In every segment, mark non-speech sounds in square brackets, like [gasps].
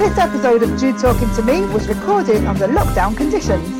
This episode of Jew Talking to Me was recorded under lockdown conditions.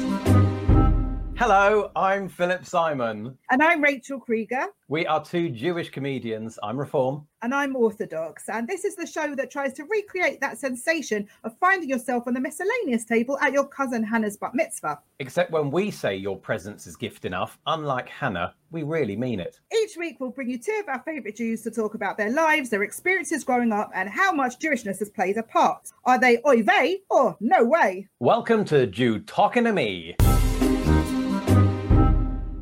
Hello, I'm Philip Simon. And I'm Rachel Krieger. We are two Jewish comedians. I'm Reform. And I'm Orthodox. And this is the show that tries to recreate that sensation of finding yourself on the miscellaneous table at your cousin Hannah's bat mitzvah. Except when we say your presence is gift enough, unlike Hannah, we really mean it. Each week, we'll bring you two of our favourite Jews to talk about their lives, their experiences growing up, and how much Jewishness has played a part. Are they oy vey or no way? Welcome to Jew Talking to Me.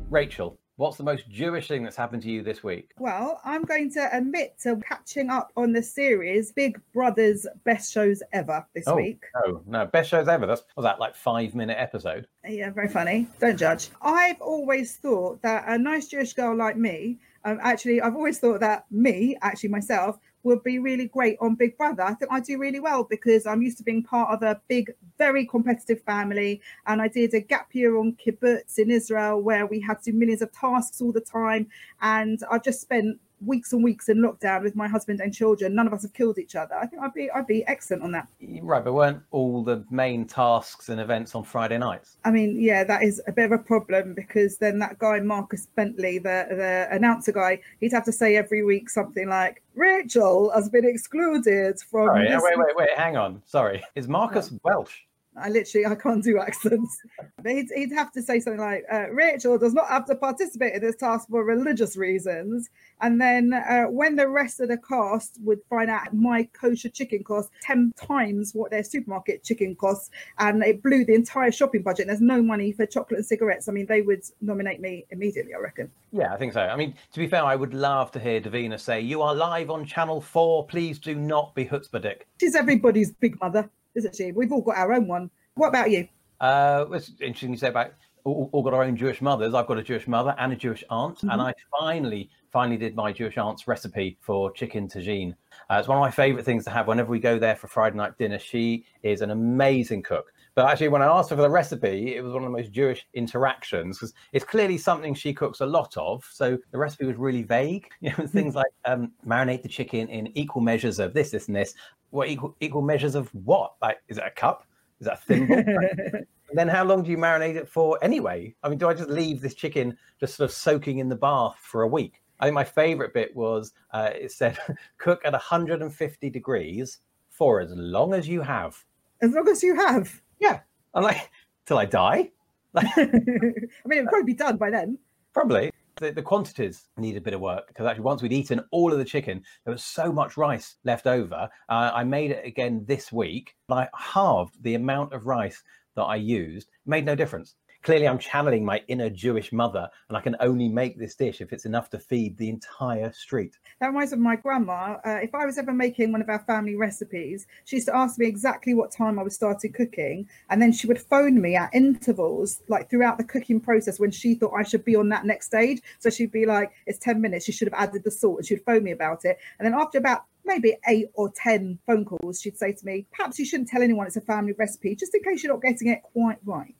Rachel, what's the most Jewish thing that's happened to you this week? Well, I'm going to admit to catching up on the series Big Brother's Best Shows Ever this oh, week. Oh, no, best shows ever. That's was that like five minute episode? Yeah, very funny. Don't judge. I've always thought that a nice Jewish girl like me, um, actually, I've always thought that me, actually myself, would be really great on Big Brother. I think I do really well because I'm used to being part of a big, very competitive family. And I did a gap year on kibbutz in Israel where we had to do millions of tasks all the time. And I've just spent weeks and weeks in lockdown with my husband and children. None of us have killed each other. I think I'd be I'd be excellent on that. Right, but weren't all the main tasks and events on Friday nights? I mean, yeah, that is a bit of a problem because then that guy Marcus Bentley, the the announcer guy, he'd have to say every week something like Rachel has been excluded from. Sorry, this- wait, wait, wait, hang on. Sorry, is Marcus Welsh? I literally I can't do accents. But he'd, he'd have to say something like uh, Rachel does not have to participate in this task for religious reasons. And then uh, when the rest of the cast would find out my kosher chicken costs ten times what their supermarket chicken costs, and it blew the entire shopping budget. And there's no money for chocolate and cigarettes. I mean, they would nominate me immediately. I reckon. Yeah, I think so. I mean, to be fair, I would love to hear Davina say, "You are live on Channel Four. Please do not be chutzpahdik." She's everybody's big mother, isn't she? We've all got our own one. What about you? Uh, it's interesting you say about all, all got our own Jewish mothers. I've got a Jewish mother and a Jewish aunt, and I finally, finally did my Jewish aunt's recipe for chicken tagine. Uh, it's one of my favourite things to have whenever we go there for Friday night dinner. She is an amazing cook. But actually, when I asked her for the recipe, it was one of the most Jewish interactions because it's clearly something she cooks a lot of. So the recipe was really vague. [laughs] You know, things like um, marinate the chicken in equal measures of this, this, and this. What equal equal measures of what? Like, is it a cup? Is that a thimble? [laughs] And then how long do you marinate it for anyway? I mean, do I just leave this chicken just sort of soaking in the bath for a week? I think my favorite bit was uh, it said [laughs] cook at 150 degrees for as long as you have. As long as you have. Yeah. I'm like, [laughs] till I die? I mean, it'd probably be done by then. Probably. The, the quantities need a bit of work because actually, once we'd eaten all of the chicken, there was so much rice left over. Uh, I made it again this week. and I halved the amount of rice that I used. It made no difference. Clearly, I'm channeling my inner Jewish mother, and I can only make this dish if it's enough to feed the entire street. That reminds me of my grandma. Uh, if I was ever making one of our family recipes, she used to ask me exactly what time I was starting cooking, and then she would phone me at intervals, like throughout the cooking process, when she thought I should be on that next stage. So she'd be like, "It's ten minutes. You should have added the salt," and she'd phone me about it. And then after about maybe eight or ten phone calls, she'd say to me, "Perhaps you shouldn't tell anyone it's a family recipe, just in case you're not getting it quite right."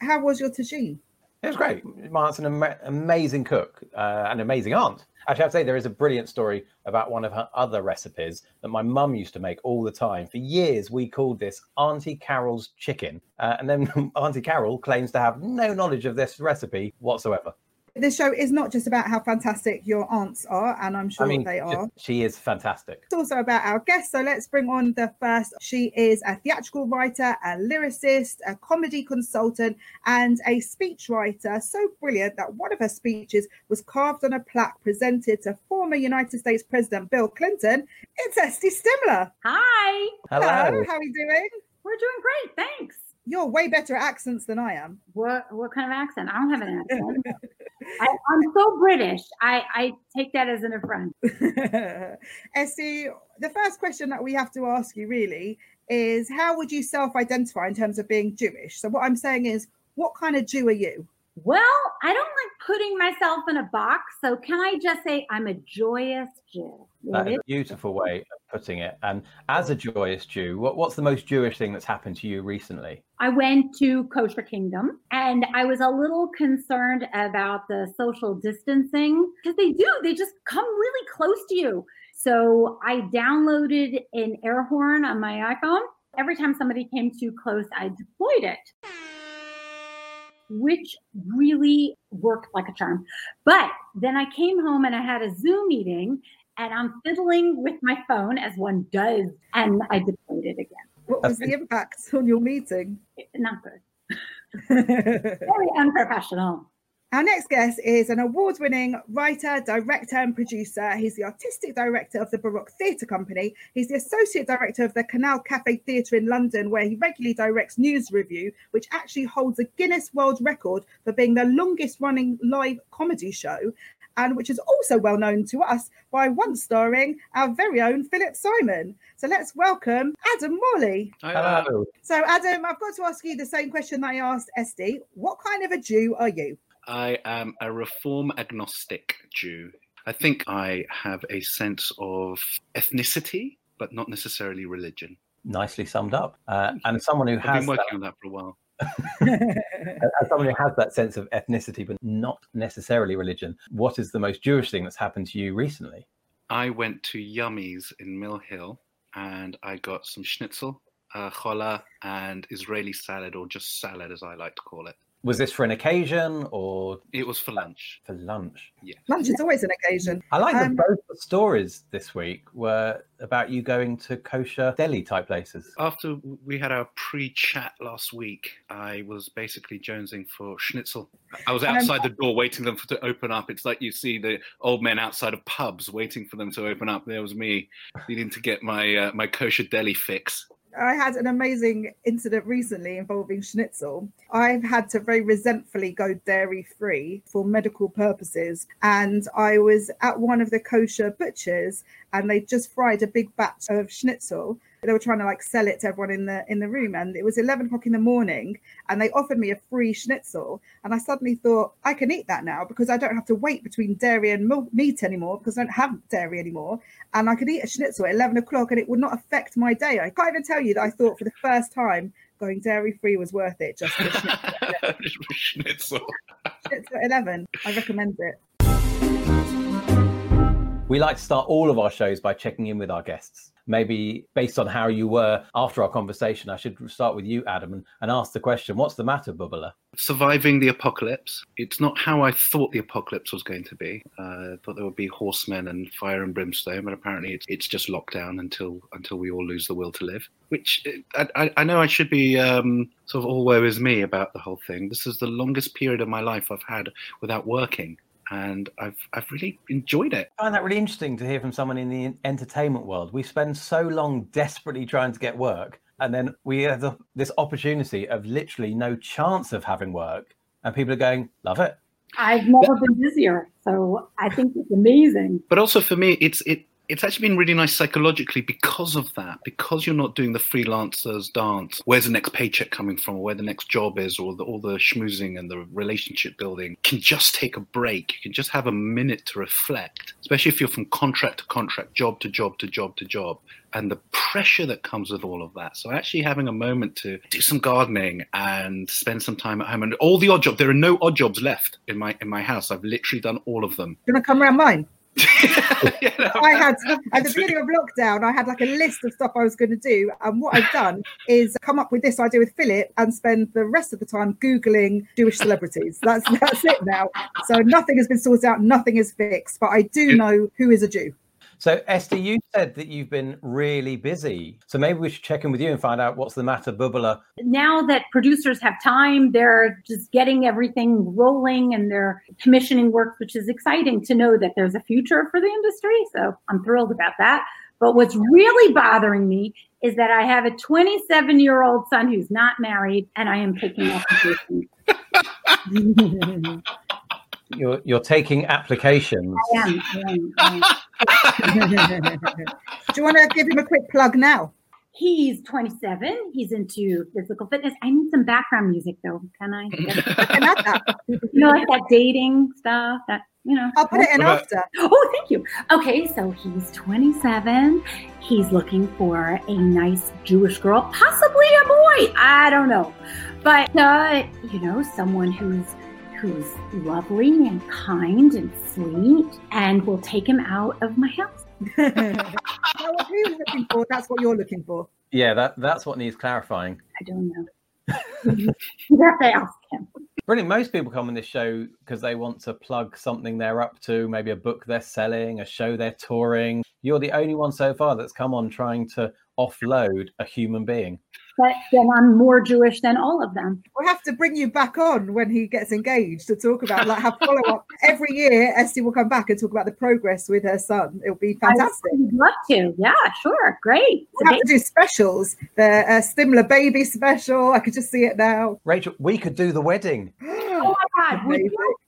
How was your tagine? It was great. My aunt's an ama- amazing cook, uh, an amazing aunt. Actually, I'd say there is a brilliant story about one of her other recipes that my mum used to make all the time. For years, we called this Auntie Carol's chicken. Uh, and then [laughs] Auntie Carol claims to have no knowledge of this recipe whatsoever. This show is not just about how fantastic your aunts are, and I'm sure I mean, they are. she is fantastic. It's also about our guest. So let's bring on the first. She is a theatrical writer, a lyricist, a comedy consultant, and a speechwriter. So brilliant that one of her speeches was carved on a plaque presented to former United States President Bill Clinton. It's Esty Stimler. Hi. Hello. How are you doing? We're doing great. Thanks. You're way better at accents than I am. What what kind of accent? I don't have an accent. [laughs] I, I'm so British. I, I take that as an affront. [laughs] Esty, the first question that we have to ask you really is how would you self-identify in terms of being Jewish? So what I'm saying is, what kind of Jew are you? Well, I don't like putting myself in a box. So can I just say I'm a joyous Jew? That is a beautiful way of putting it. And as a joyous Jew, what, what's the most Jewish thing that's happened to you recently? I went to Kosher Kingdom and I was a little concerned about the social distancing because they do, they just come really close to you. So I downloaded an air horn on my iPhone every time somebody came too close, I deployed it, which really worked like a charm. But then I came home and I had a Zoom meeting and I'm fiddling with my phone as one does, and I deployed it again. What was the impact on your meeting? Not good. [laughs] Very unprofessional. Our next guest is an award winning writer, director, and producer. He's the artistic director of the Baroque Theatre Company. He's the associate director of the Canal Cafe Theatre in London, where he regularly directs News Review, which actually holds a Guinness World Record for being the longest running live comedy show, and which is also well known to us by once starring our very own Philip Simon. So let's welcome Adam Morley. Hello. So, Adam, I've got to ask you the same question that I asked Esty. What kind of a Jew are you? I am a reform agnostic Jew. I think I have a sense of ethnicity, but not necessarily religion. Nicely summed up. Uh, and someone who I've has been working that, on that for a while. [laughs] as someone who has that sense of ethnicity, but not necessarily religion, what is the most Jewish thing that's happened to you recently? I went to Yummies in Mill Hill and I got some schnitzel, uh, challah, and Israeli salad, or just salad as I like to call it. Was this for an occasion or It was for lunch. for lunch? Yeah. Lunch is always an occasion. I like Um, that both the stories this week were about you going to kosher deli type places. After we had our pre-chat last week, I was basically jonesing for schnitzel. I was Um, outside the door waiting them for, to open up. It's like you see the old men outside of pubs waiting for them to open up. There was me needing to get my uh, my kosher deli fix. I had an amazing incident recently involving schnitzel. I've had to very resentfully go dairy free for medical purposes. And I was at one of the kosher butchers and they just fried a big batch of schnitzel. They were trying to like sell it to everyone in the in the room. And it was 11 o'clock in the morning and they offered me a free schnitzel. And I suddenly thought, I can eat that now because I don't have to wait between dairy and milk, meat anymore because I don't have dairy anymore and I could eat a schnitzel at 11 o'clock and it would not affect my day. I can't even tell you that I thought for the first time going dairy free was worth it just for schnitzel. [laughs] schnitzel. schnitzel at 11. I recommend it. We like to start all of our shows by checking in with our guests. Maybe based on how you were after our conversation, I should start with you, Adam, and, and ask the question What's the matter, Bubala? Surviving the apocalypse. It's not how I thought the apocalypse was going to be. Uh, I thought there would be horsemen and fire and brimstone, but apparently it's, it's just lockdown until until we all lose the will to live. Which I, I, I know I should be um, sort of all woe is me about the whole thing. This is the longest period of my life I've had without working, and I've I've really enjoyed it. I find that really interesting to hear from someone in the entertainment world. We spend so long desperately trying to get work, and then we have the, this opportunity of literally no chance of having work, and people are going, "Love it." I've never been busier, so I think it's amazing. but also for me it's it it's actually been really nice psychologically because of that because you're not doing the freelancers dance where's the next paycheck coming from where the next job is or the, all the schmoozing and the relationship building you can just take a break you can just have a minute to reflect especially if you're from contract to contract job to job to job to job and the pressure that comes with all of that. So actually having a moment to do some gardening and spend some time at home and all the odd jobs. There are no odd jobs left in my in my house. I've literally done all of them. You're gonna come around mine? [laughs] You know? I had at the beginning of lockdown, I had like a list of stuff I was going to do, and what I've done is come up with this idea with Philip and spend the rest of the time googling Jewish celebrities. That's [laughs] that's it now. So nothing has been sorted out, nothing is fixed, but I do know who is a Jew. So, Esther, you said that you've been really busy. So maybe we should check in with you and find out what's the matter, Bubala. Now that producers have time, they're just getting everything rolling and they're commissioning work, which is exciting to know that there's a future for the industry. So I'm thrilled about that. But what's really bothering me is that I have a 27 year old son who's not married and I am picking up applications. You're you're taking applications. I am, I am, do you want to give him a quick plug now? He's 27. He's into physical fitness. I need some background music though. Can I? I can add that. you know, like that dating stuff. That you know. I'll put it in after. Oh, thank you. Okay, so he's 27. He's looking for a nice Jewish girl, possibly a boy. I don't know, but uh, you know, someone who's who's lovely and kind and sweet, and will take him out of my house. that what he was looking for? That's what you're looking for. Yeah, that that's what needs clarifying. I don't know. [laughs] you have to ask him. Brilliant. Most people come on this show because they want to plug something they're up to, maybe a book they're selling, a show they're touring. You're the only one so far that's come on trying to offload a human being. But then I'm more Jewish than all of them. We'll have to bring you back on when he gets engaged to talk about like have follow up [laughs] every year. Esty will come back and talk about the progress with her son. It'll be fantastic. I'd love to. Yeah, sure. Great. We'll have to do specials. The uh, Stimler baby special. I could just see it now. Rachel, we could do the wedding. [gasps] Oh my God.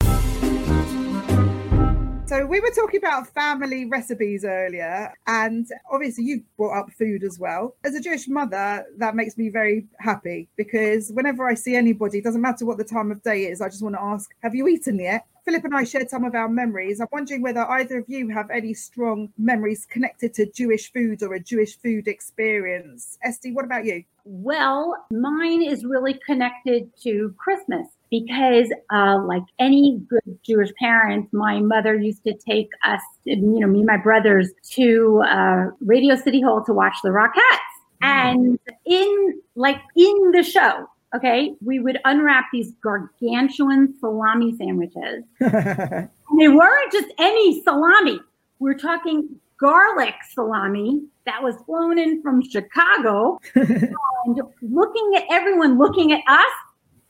So we were talking about family recipes earlier, and obviously you brought up food as well. As a Jewish mother, that makes me very happy because whenever I see anybody, doesn't matter what the time of day is, I just want to ask, have you eaten yet? Philip and I shared some of our memories. I'm wondering whether either of you have any strong memories connected to Jewish food or a Jewish food experience. Esty, what about you? Well, mine is really connected to Christmas because, uh, like any good Jewish parent, my mother used to take us, you know, me and my brothers, to uh, Radio City Hall to watch the Rockettes. And in like in the show, okay, we would unwrap these gargantuan salami sandwiches. [laughs] and they weren't just any salami. We're talking garlic salami that was flown in from Chicago. [laughs] and looking at everyone looking at us,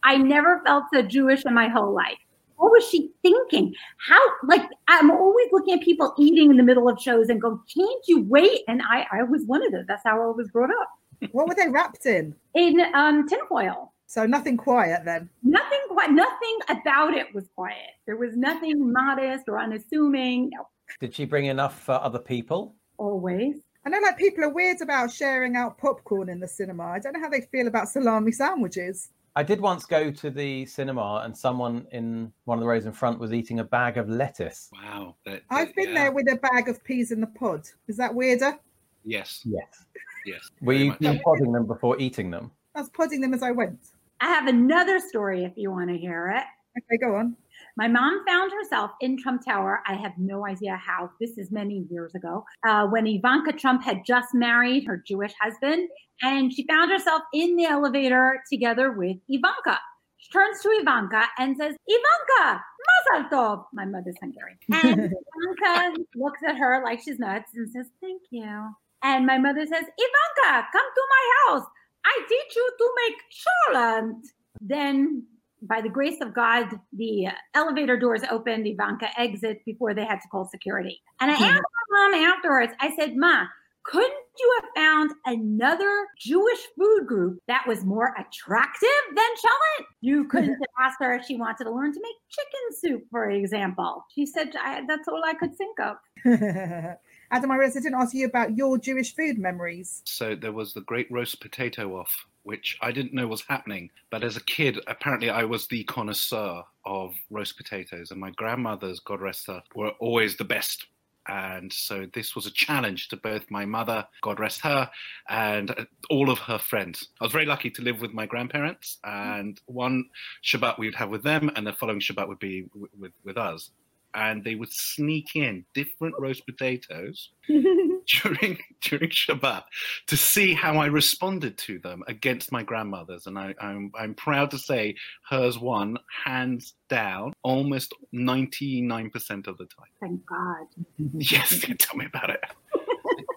I never felt so Jewish in my whole life. What was she thinking? How, like, I'm always looking at people eating in the middle of shows and go, can't you wait? And I, I was one of those. That's how I was brought up. What were they wrapped in? In um, tinfoil. So nothing quiet then. Nothing quite, nothing about it was quiet. There was nothing modest or unassuming. No, Did she bring enough for other people? always. I know like people are weird about sharing out popcorn in the cinema. I don't know how they feel about salami sandwiches. I did once go to the cinema and someone in one of the rows in front was eating a bag of lettuce. Wow. That- I've been yeah. there with a bag of peas in the pod. Is that weirder? Yes. Yes. Yes. Were very you much. you podding them before eating them? I was podding them as I went. I have another story if you want to hear it. Okay, go on. My mom found herself in Trump Tower. I have no idea how. This is many years ago, uh, when Ivanka Trump had just married her Jewish husband, and she found herself in the elevator together with Ivanka. She turns to Ivanka and says, "Ivanka, Mazal Tov." My mother's Hungarian, [laughs] and Ivanka looks at her like she's nuts and says, "Thank you." And my mother says, "Ivanka, come to my house. I teach you to make cholent." Then by the grace of God, the elevator doors opened. Ivanka exits before they had to call security. And I hmm. asked my mom afterwards, I said, Ma, couldn't you have found another Jewish food group that was more attractive than cholent? You [laughs] couldn't have asked her if she wanted to learn to make chicken soup, for example. She said, I, that's all I could think of. [laughs] Adam, I I didn't ask you about your Jewish food memories. So there was the great roast potato off, which I didn't know was happening. But as a kid, apparently I was the connoisseur of roast potatoes, and my grandmothers, God rest her, were always the best. And so this was a challenge to both my mother, God rest her, and uh, all of her friends. I was very lucky to live with my grandparents, and one Shabbat we would have with them, and the following Shabbat would be w- with, with us. And they would sneak in different roast potatoes [laughs] during during Shabbat to see how I responded to them against my grandmother's, and I, I'm I'm proud to say hers won hands down, almost ninety nine percent of the time. Thank God. [laughs] Yes, tell me about it.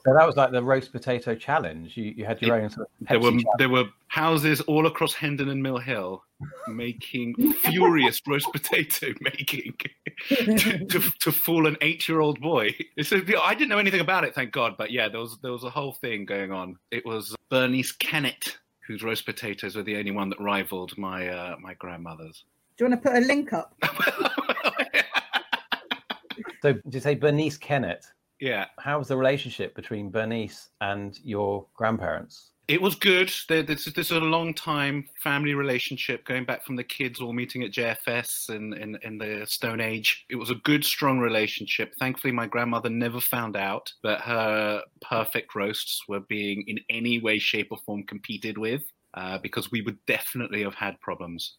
So that was like the roast potato challenge. You, you had your own sort of There were challenge. there were houses all across Hendon and Mill Hill [laughs] making furious roast potato making to, [laughs] [laughs] to, to fool an eight year old boy. So yeah, I didn't know anything about it, thank God. But yeah, there was there was a whole thing going on. It was Bernice Kennett whose roast potatoes were the only one that rivaled my uh, my grandmother's. Do you want to put a link up? [laughs] So did you say Bernice Kennett? yeah, How was the relationship between Bernice and your grandparents? It was good. This is, a long time family relationship going back from the kids all meeting at JFS in, in, in the Stone Age. It was a good, strong relationship. Thankfully, my grandmother never found out that her perfect roasts were being in any way, shape, or form competed with. Uh, because we would definitely have had problems.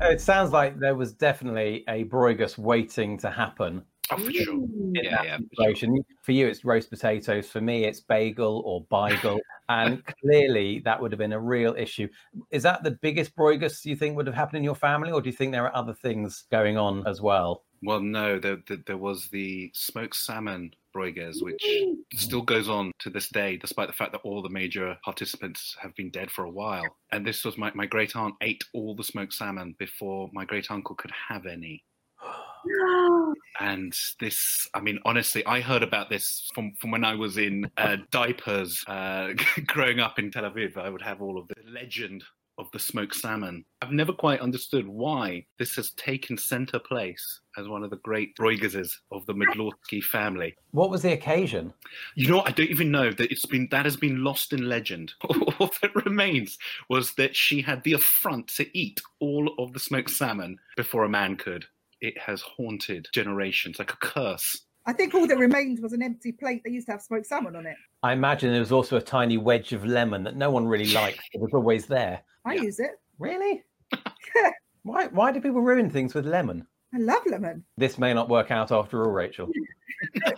It sounds like there was definitely a Broigus waiting to happen. Oh, for sure. Ooh. Yeah, yeah. for sure. For you, it's roast potatoes. For me, it's bagel or beigel. and clearly, that would have been a real issue. Is that the biggest broigus you think would have happened in your family, or do you think there are other things going on as well? Well, no, there, there, there was the smoked salmon broiges, which still goes on to this day, despite the fact that all the major participants have been dead for a while. And this was my, my great aunt ate all the smoked salmon before my great uncle could have any. No. [gasps] And this, I mean, honestly, I heard about this from, from when I was in uh, diapers uh, [laughs] growing up in Tel Aviv. I would have all of the legend of the smoked salmon. I've never quite understood why this has taken center place as one of the great broigases of the Midlorski family. What was the occasion? You know. I don't even know that it's been that has been lost in legend. [laughs] all that remains was that she had the affront to eat all of the smoked salmon before a man could. It has haunted generations like a curse. I think all that remained was an empty plate that used to have smoked salmon on it. I imagine there was also a tiny wedge of lemon that no one really [laughs] liked, but it was always there. I Yeah. use it. Really? [laughs] why? Why do people ruin things with lemon? I love lemon. This may not work out after all, Rachel. [laughs]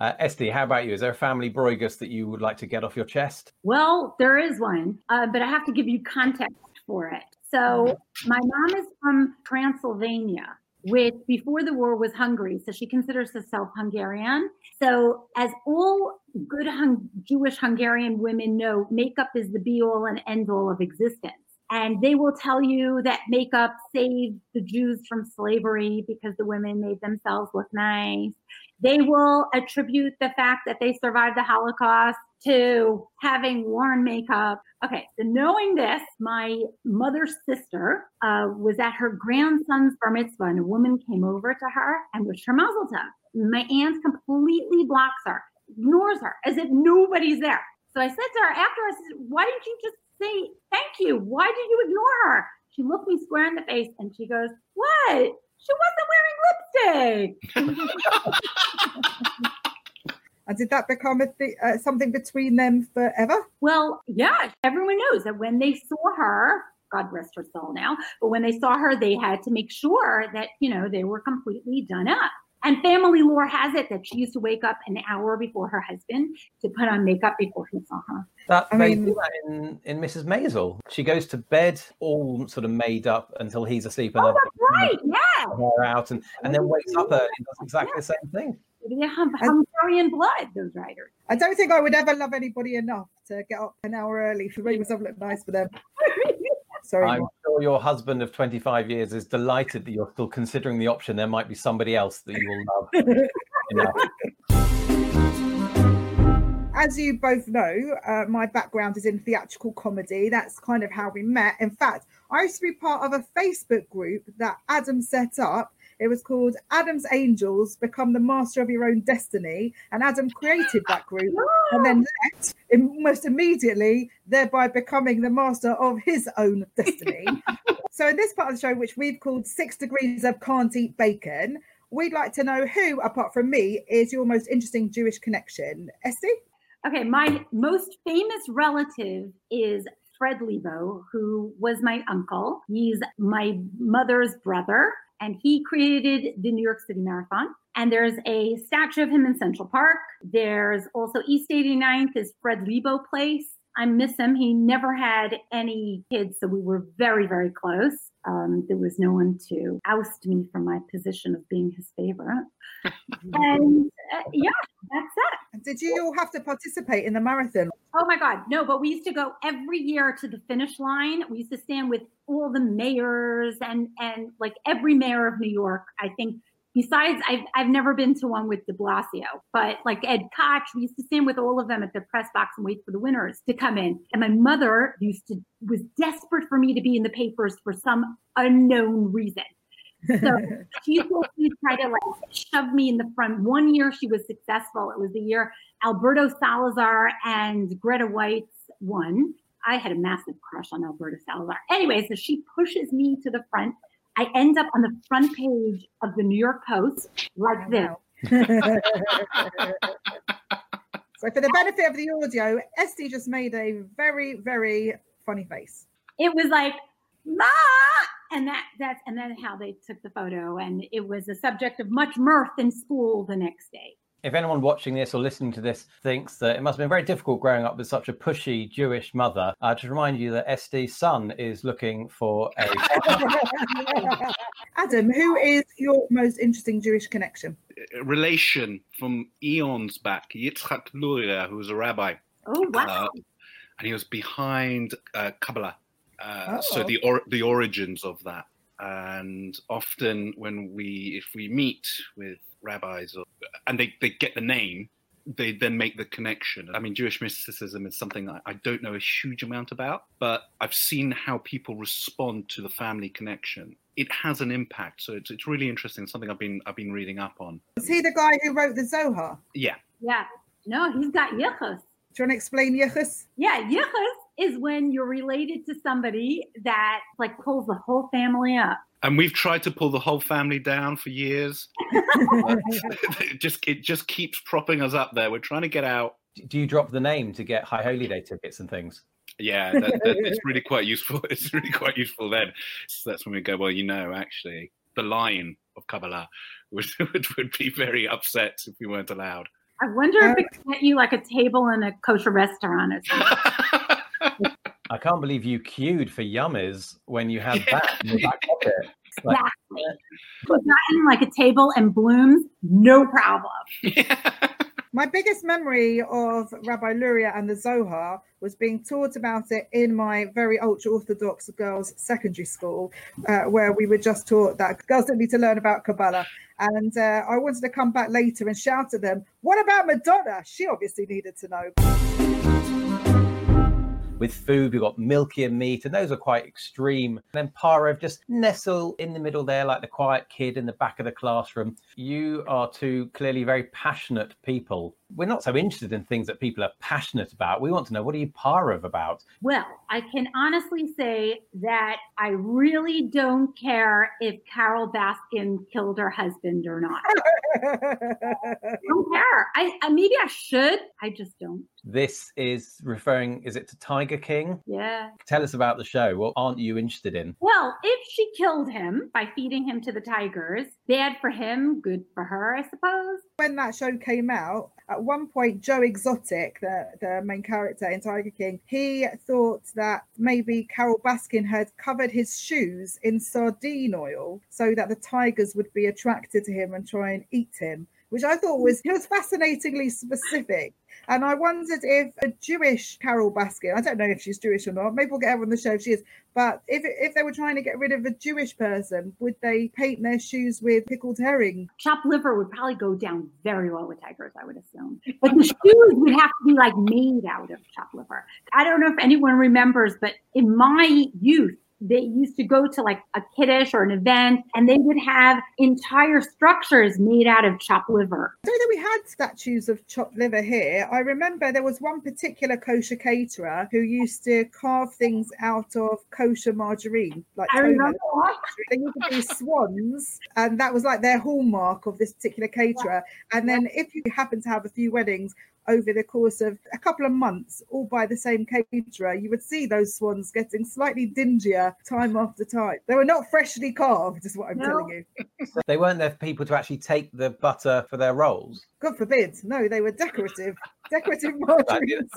Uh, Esty, how about you? Is there a family broigus that you would like to get off your chest? Well, there is one, uh, but I have to give you context for it. So, my mom is from Transylvania, which before the war was Hungary. So, she considers herself Hungarian. So, as all good hung- Jewish Hungarian women know, makeup is the be all and end all of existence. And they will tell you that makeup saved the Jews from slavery because the women made themselves look nice. They will attribute the fact that they survived the Holocaust to having worn makeup. Okay, so knowing this, my mother's sister uh, was at her grandson's bar mitzvah, and a woman came over to her and wished her mazel tov. My aunt completely blocks her, ignores her, as if nobody's there. So I said to her after, I said, "Why didn't you just say thank you? Why did you ignore her?" She looked me square in the face and she goes, "What? She wasn't wearing lipstick." [laughs] [laughs] And did that become a th- uh, something between them forever? Well, yeah, everyone knows that when they saw her, God rest her soul now, but when they saw her, they had to make sure that, you know, they were completely done up. And family lore has it that she used to wake up an hour before her husband to put on makeup before he saw her. That, I they mean- that in, in Mrs. Maisel. She goes to bed all sort of made up until he's asleep and Oh, then that's right. Yeah. her out and, and then wakes up early and does exactly the same thing. They have Hungarian blood, those writers. I don't think I would ever love anybody enough to get up an hour early for make myself look nice for them. [laughs] Sorry. I'm sure your husband of 25 years is delighted that you're still considering the option there might be somebody else that you will love. [laughs] enough. As you both know, uh, my background is in theatrical comedy. That's kind of how we met. In fact, I used to be part of a Facebook group that Adam set up. It was called Adam's Angels Become the Master of Your Own Destiny. And Adam created that group and then left almost immediately, thereby becoming the master of his own destiny. [laughs] so, in this part of the show, which we've called Six Degrees of Can't Eat Bacon, we'd like to know who, apart from me, is your most interesting Jewish connection. Esty? Okay, my most famous relative is Fred Lebow, who was my uncle. He's my mother's brother, and he created the New York City Marathon. And there's a statue of him in Central Park. There's also East 89th is Fred Lebow Place. I miss him. He never had any kids, so we were very, very close. Um, there was no one to oust me from my position of being his favorite. [laughs] and uh, yeah, that's it. Did you all have to participate in the marathon? Oh my God, no, but we used to go every year to the finish line. We used to stand with all the mayors and and like every mayor of New York. I think besides I've I've never been to one with de Blasio, but like Ed Koch, we used to stand with all of them at the press box and wait for the winners to come in. And my mother used to was desperate for me to be in the papers for some unknown reason. So [laughs] she try to like shove me in the front. One year she was successful. It was the year Alberto Salazar and Grete Waitz won. I had a massive crush on Alberto Salazar. Anyway, so she pushes me to the front. I end up on the front page of the New York Post like this. [laughs] so, for the benefit of the audio, Esty just made a very, very funny face. It was like, Ma! And that that's and then how they took the photo and it was a subject of much mirth in school the next day if anyone watching this or listening to this thinks that it must have been very difficult growing up with such a pushy Jewish mother, uh, to remind you that Esty's son is looking for a. [laughs] Adam, who is your most interesting Jewish connection? relation from eons back, Yitzhak Luria, who was a rabbi. oh wow Uh, and he was behind uh, Kabbalah. Uh, So Oh. the or- the origins of that, and often when we if we meet with rabbis or, and they, they get the name, they then make the connection. I mean, Jewish mysticism is something I, I don't know a huge amount about, but I've seen how people respond to the family connection. It has an impact, so it's it's really interesting. Something I've been I've been reading up on. Is he the guy who wrote the Zohar? Yeah, yeah no he's got yichus Do you want to explain Yichus? yeah yichus is when you're related to somebody that like pulls the whole family up and we've tried to pull the whole family down for years. it [laughs] [laughs] just it just keeps propping us up there. We're trying to get out. Do you drop the name to get High Holy Day tickets and things? Yeah, that, that, it's really quite useful. [laughs] It's really quite useful then. So that's when we go. Well, you know, actually, the lion of Kabbalah would would, would be very upset if we weren't allowed. I wonder if uh, it could get you like a table in a kosher restaurant or something. [laughs] I can't believe you queued for yummies when you had that in your back pocket. It's like, exactly. Put that in like a table and blooms no problem [laughs] My biggest memory of Rabbi Luria and the Zohar was being taught about it in my very ultra orthodox girls' secondary school, uh, where we were just taught that girls don't need to learn about Kabbalah. And uh, I wanted to come back later and shout at them, What about Madonna? She obviously needed to know. With food, we've got milky and meat, and those are quite extreme. And then Parev just nestle in the middle there, like the quiet kid in the back of the classroom. You are two clearly very passionate people. We're not so interested in things that people are passionate about. We want to know what are you parev about? Well, I can honestly say that I really don't care if Carole Baskin killed her husband or not. [laughs] I don't care. I, I maybe I should. I just don't. This is referring, is it to Tiger King? Yeah. Tell us about the show. What aren't you interested in? Well, if she killed him by feeding him to the tigers, bad for him, good for her, I suppose. When that show came out, at one point, Joe Exotic, the, the main character in Tiger King, he thought that maybe Carole Baskin had covered his shoes in sardine oil so that the tigers would be attracted to him and try and eat him. Which I thought was it was fascinatingly specific, and I wondered if a Jewish Carole Baskin, I don't know if she's Jewish or not. Maybe we'll get her on the show if she is. But if if they were trying to get rid of a Jewish person, would they paint their shoes with pickled herring Chopped liver would probably go down very well with tigers, I would assume. But the shoes would have to be like made out of chopped liver. I don't know if anyone remembers, but in my youth, they used to go to like a kiddush or an event and they would have entire structures made out of chopped liver. I don't that we had statues of chopped liver here. I remember there was one particular kosher caterer who used to carve things out of kosher margarine, like I remember. They used to be swans, and that was like their hallmark of this particular caterer. And then, if you happen to have a few weddings over the course of a couple of months, all by the same caterer, you would see those swans getting slightly dingier time after time. They were not freshly carved, is what I'm No. telling you. [laughs] They weren't there for people to actually take the butter for their rolls. God forbid. No, they were decorative, decorative [laughs] margarines.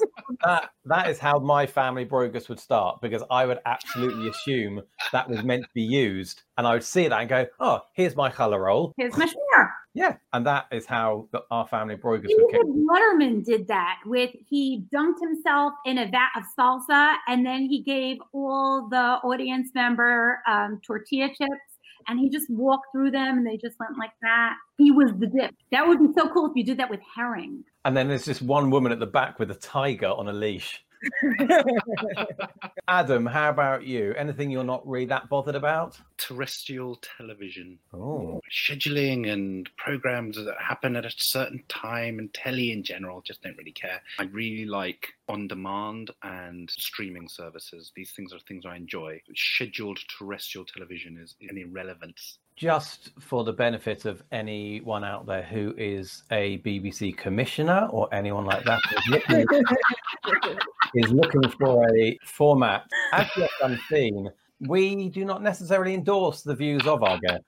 That that is how my family brogus would start because I would absolutely assume that was meant to be used, and I would see that and go, "Oh, here's my challah roll." Here's my share. Yeah, and that is how the, our family brogus would get. David Letterman did that with he dunked himself in a vat of salsa and then he gave all the audience member um, tortilla chips and he just walked through them and they just went like that. He was the dip. That would be so cool if you did that with herring. And then there's just one woman at the back with a tiger on a leash. [laughs] Adam, how about you? Anything you're not really that bothered about? Terrestrial television. Oh, scheduling and programs that happen at a certain time and telly in general just don't really care i really like on demand and streaming services these things are things i enjoy scheduled terrestrial television is an irrelevance just for the benefit of anyone out there who is a BBC commissioner or anyone like that is looking, [laughs] is looking for a format, as yet unseen, we do not necessarily endorse the views of our guests.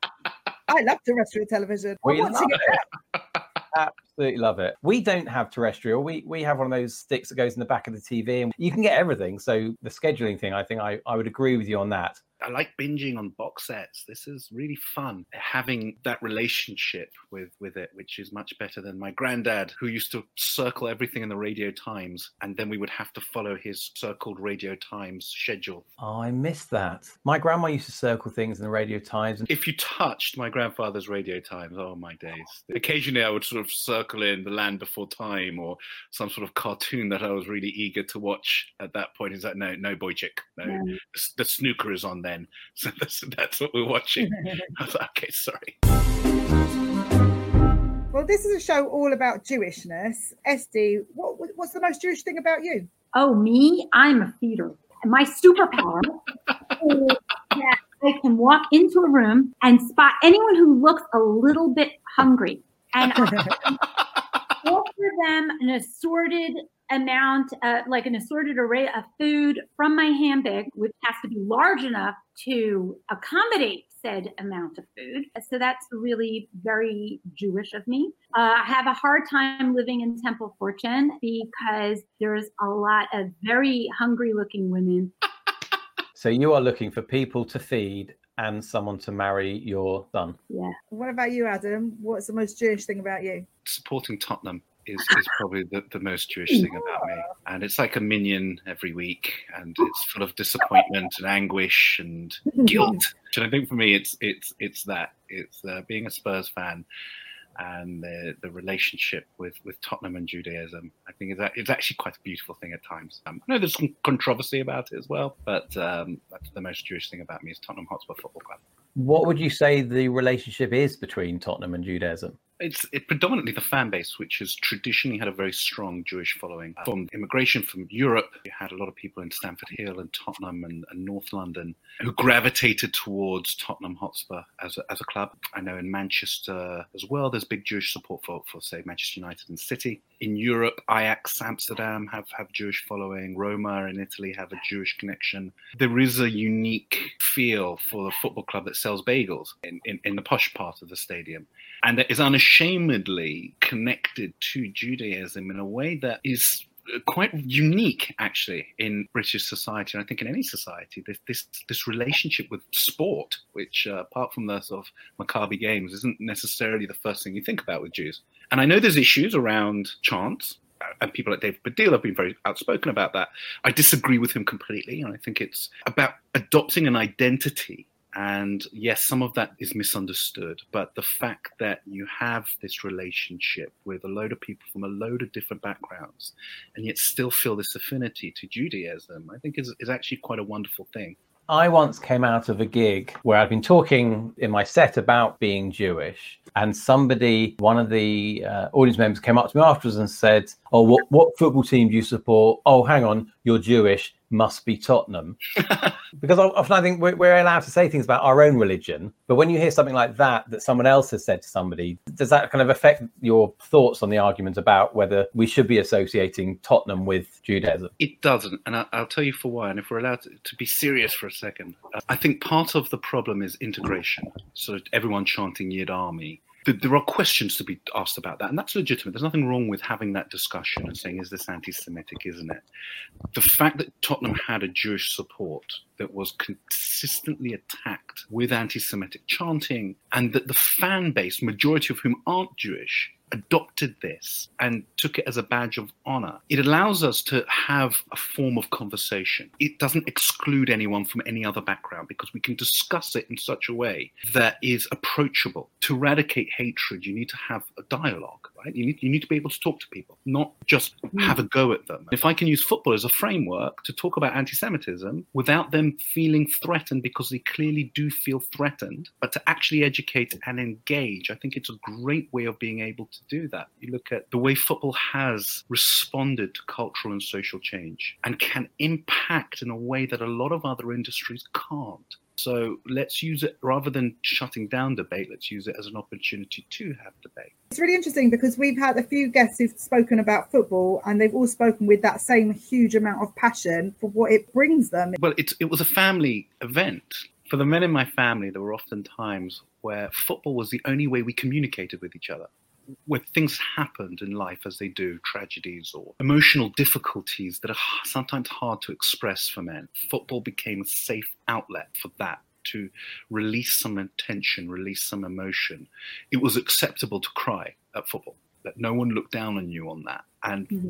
I love terrestrial television. We love it. Absolutely love it. We don't have terrestrial. We we have one of those sticks that goes in the back of the TV, and you can get everything. So the scheduling thing, I think I, I would agree with you on that. I like binging on box sets. This is really fun having that relationship with with it, which is much better than my granddad, who used to circle everything in the Radio Times, and then we would have to follow his circled Radio Times schedule. Oh, I miss that. My grandma used to circle things in the Radio Times, and If you touched my grandfather's Radio Times, oh my days! Occasionally, I would sort of circle in The Land Before Time or some sort of cartoon that I was really eager to watch at that point. Is that no, no, boy chick, no, Yeah. the, the snooker is on then, [laughs] so that's, that's what we're watching. [laughs] I was like, okay, sorry. Well, this is a show all about Jewishness. Esty, what, what's the most Jewish thing about you? Oh, me? I'm a feeder. My superpower [laughs] is that I can walk into a room and spot anyone who looks a little bit hungry. And offer them an assorted amount, uh, like an assorted array of food from my handbag, which has to be large enough to accommodate said amount of food. So that's really very Jewish of me. Uh, I have a hard time living in Temple Fortune because there's a lot of very hungry looking women. so you are looking for people to feed and someone to marry your son. Yeah. What about you, Adam? What's the most Jewish thing about you? Supporting Tottenham is, is probably the, the most Jewish thing about me. And it's like a minyan every week, and it's full of disappointment and anguish and [laughs] guilt. And I think for me, it's it's it's that it's uh, being a Spurs fan and the the relationship with with Tottenham and Judaism. I think is that it's actually quite a beautiful thing at times. Um, I know there's some controversy about it as well, but um, that's the most Jewish thing about me is Tottenham Hotspur Football Club. What would you say the relationship is between Tottenham and Judaism? It's it predominantly the fan base, which has traditionally had a very strong Jewish following. Ah. From immigration from Europe, you had a lot of people in Stamford Hill and Tottenham and, and North London who gravitated towards Tottenham Hotspur as a, as a club. I know in Manchester as well, there's big Jewish support for, for say, Manchester United and City. In Europe, Ajax Amsterdam have, have Jewish following. Roma in Italy have a Jewish connection. There is a unique feel for the football club that sells bagels in, in, in the posh part of the stadium and that is unashamedly connected to Judaism in a way that is quite unique actually in British society and I think in any society this this, this relationship with sport which uh, apart from the sort of Maccabi games isn't necessarily the first thing you think about with Jews and I know there's issues around chants uh, and people like David Baddiel have been very outspoken about that. I disagree with him completely, and I think it's about adopting an identity and yes, some of that is misunderstood, but the fact that you have this relationship with a load of people from a load of different backgrounds and yet still feel this affinity to Judaism, I think is, is actually quite a wonderful thing. I once came out of a gig where I'd been talking in my set about being Jewish, and somebody, one of the uh, audience members, came up to me afterwards and said, "Oh, what what football team do you support? Oh, hang on, you're Jewish. Must be Tottenham." because often I think we're, we're allowed to say things about our own religion, but when you hear something like that that someone else has said to somebody, does that kind of affect your thoughts on the argument about whether we should be associating Tottenham with Judaism? It doesn't, and I, will tell you for why. And if we're allowed to, to be serious for a second, uh, I think part of the problem is integration. So everyone chanting Yid Army. There are questions to be asked about that, and that's legitimate. There's nothing wrong with having that discussion and saying, "Is this anti-Semitic? Isn't it?" The fact that Tottenham had a Jewish support that was consistently attacked with anti-Semitic chanting, and that the fan base, majority of whom aren't Jewish, adopted this and took it as a badge of honor. It allows us to have a form of conversation. It doesn't exclude anyone from any other background because we can discuss it in such a way that is approachable. To eradicate hatred, you need to have a dialogue, right? You need, you need to be able to talk to people, not just hmm. have a go at them. If I can use football as a framework to talk about anti Semitism without them feeling threatened because they clearly do feel threatened, but to actually educate and engage, I think it's a great way of being able to do that. You look at the way football has responded to cultural and social change and can impact in a way that a lot of other industries can't. So let's use it rather than shutting down debate, let's use it as an opportunity to have debate. It's really interesting because we've had a few guests who've spoken about football and they've all spoken with that same huge amount of passion for what it brings them. Well, it's, it was a family event. For the men in my family, there were often times where football was the only way we communicated with each other where things happened in life as they do, tragedies or emotional difficulties that are sometimes hard to express for men, football became a safe outlet for that to release some tension, release some emotion. It was acceptable to cry at football, that no one looked down on you on that. And mm-hmm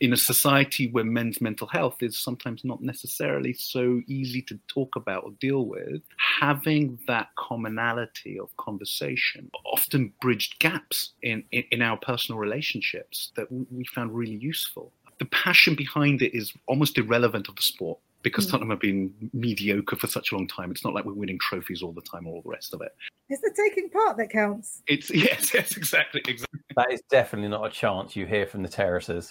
in a society where men's mental health is sometimes not necessarily so easy to talk about or deal with, having that commonality of conversation often bridged gaps in, in, in our personal relationships that we found really useful. The passion behind it is almost irrelevant of the sport because mm. Tottenham have been mediocre for such a long time. It's not like we're winning trophies all the time or all the rest of it. It's the taking part that counts. It's [laughs] yes, yes, exactly, exactly. That is definitely not a chance you hear from the terraces.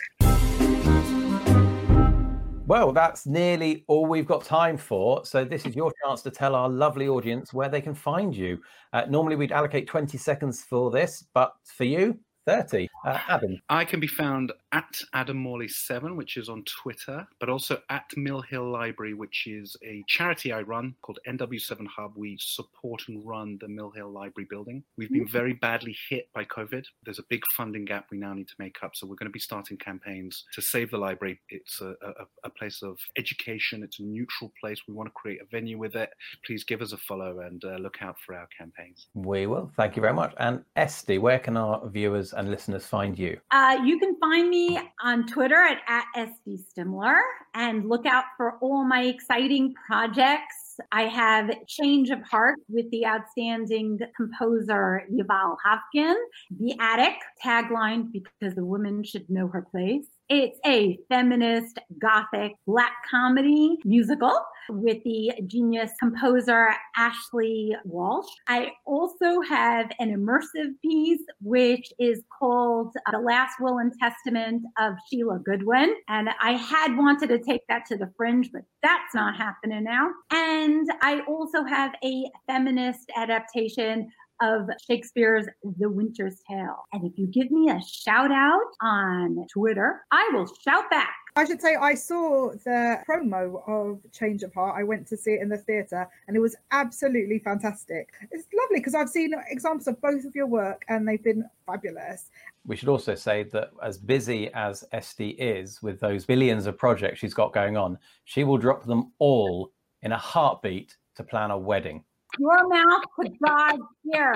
Well, that's nearly all we've got time for. So, this is your chance to tell our lovely audience where they can find you. Uh, normally, we'd allocate 20 seconds for this, but for you, 30. Uh, Adam. I can be found at Adam Morley 7, which is on Twitter, but also at Mill Hill Library, which is a charity I run called NW7 Hub. We support and run the Mill Hill Library building. We've been very badly hit by COVID. There's a big funding gap we now need to make up. So we're going to be starting campaigns to save the library. It's a, a, a place of education, it's a neutral place. We want to create a venue with it. Please give us a follow and uh, look out for our campaigns. We will. Thank you very much. And Esty, where can our viewers and listeners find you? Uh, you can find me on Twitter at, at Esty Stimler and look out for all my exciting projects. I have Change of Heart with the outstanding composer Yuval Hafkin, The Attic tagline because the woman should know her place. It's a feminist gothic black comedy musical with the genius composer Ashley Walsh. I also have an immersive piece which is called The Last Will and Testament of Sheila Goodwin. And I had wanted to take that to the fringe, but that's not happening now. And I also have a feminist adaptation of Shakespeare's The Winter's Tale. And if you give me a shout out on Twitter, I will shout back. I should say I saw the promo of Change of Heart. I went to see it in the theatre and it was absolutely fantastic. It's lovely because I've seen examples of both of your work and they've been fabulous. We should also say that as busy as Esty is with those billions of projects she's got going on, she will drop them all in a heartbeat to plan a wedding. Your mouth could drive here.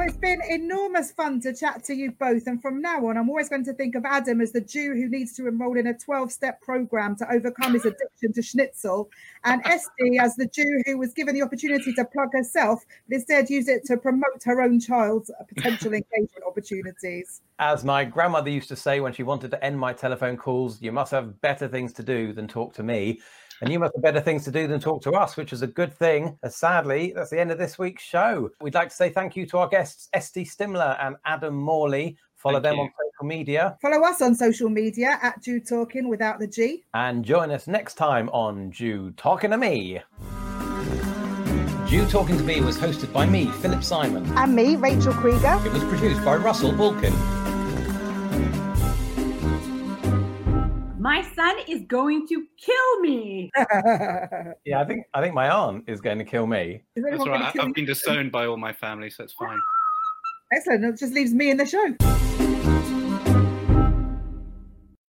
It's been enormous fun to chat to you both. And from now on, I'm always going to think of Adam as the Jew who needs to enroll in a 12 step program to overcome his addiction to schnitzel, and Esty as the Jew who was given the opportunity to plug herself, but instead use it to promote her own child's potential [laughs] engagement opportunities. As my grandmother used to say when she wanted to end my telephone calls, you must have better things to do than talk to me. And you must have better things to do than talk to us, which is a good thing. As sadly, that's the end of this week's show. We'd like to say thank you to our guests, Esty Stimler and Adam Morley. Follow thank them you. on social media. Follow us on social media at Jew Talking without the G. And join us next time on Jew Talking to Me. Jew Talking to Me was hosted by me, Philip Simon. And me, Rachel Krieger. It was produced by Russell Bulkin. My son is going to kill me. [laughs] yeah, I think I think my aunt is going to kill me. That's right. I've been disowned by all my family, so it's fine. Excellent. It just leaves me in the show.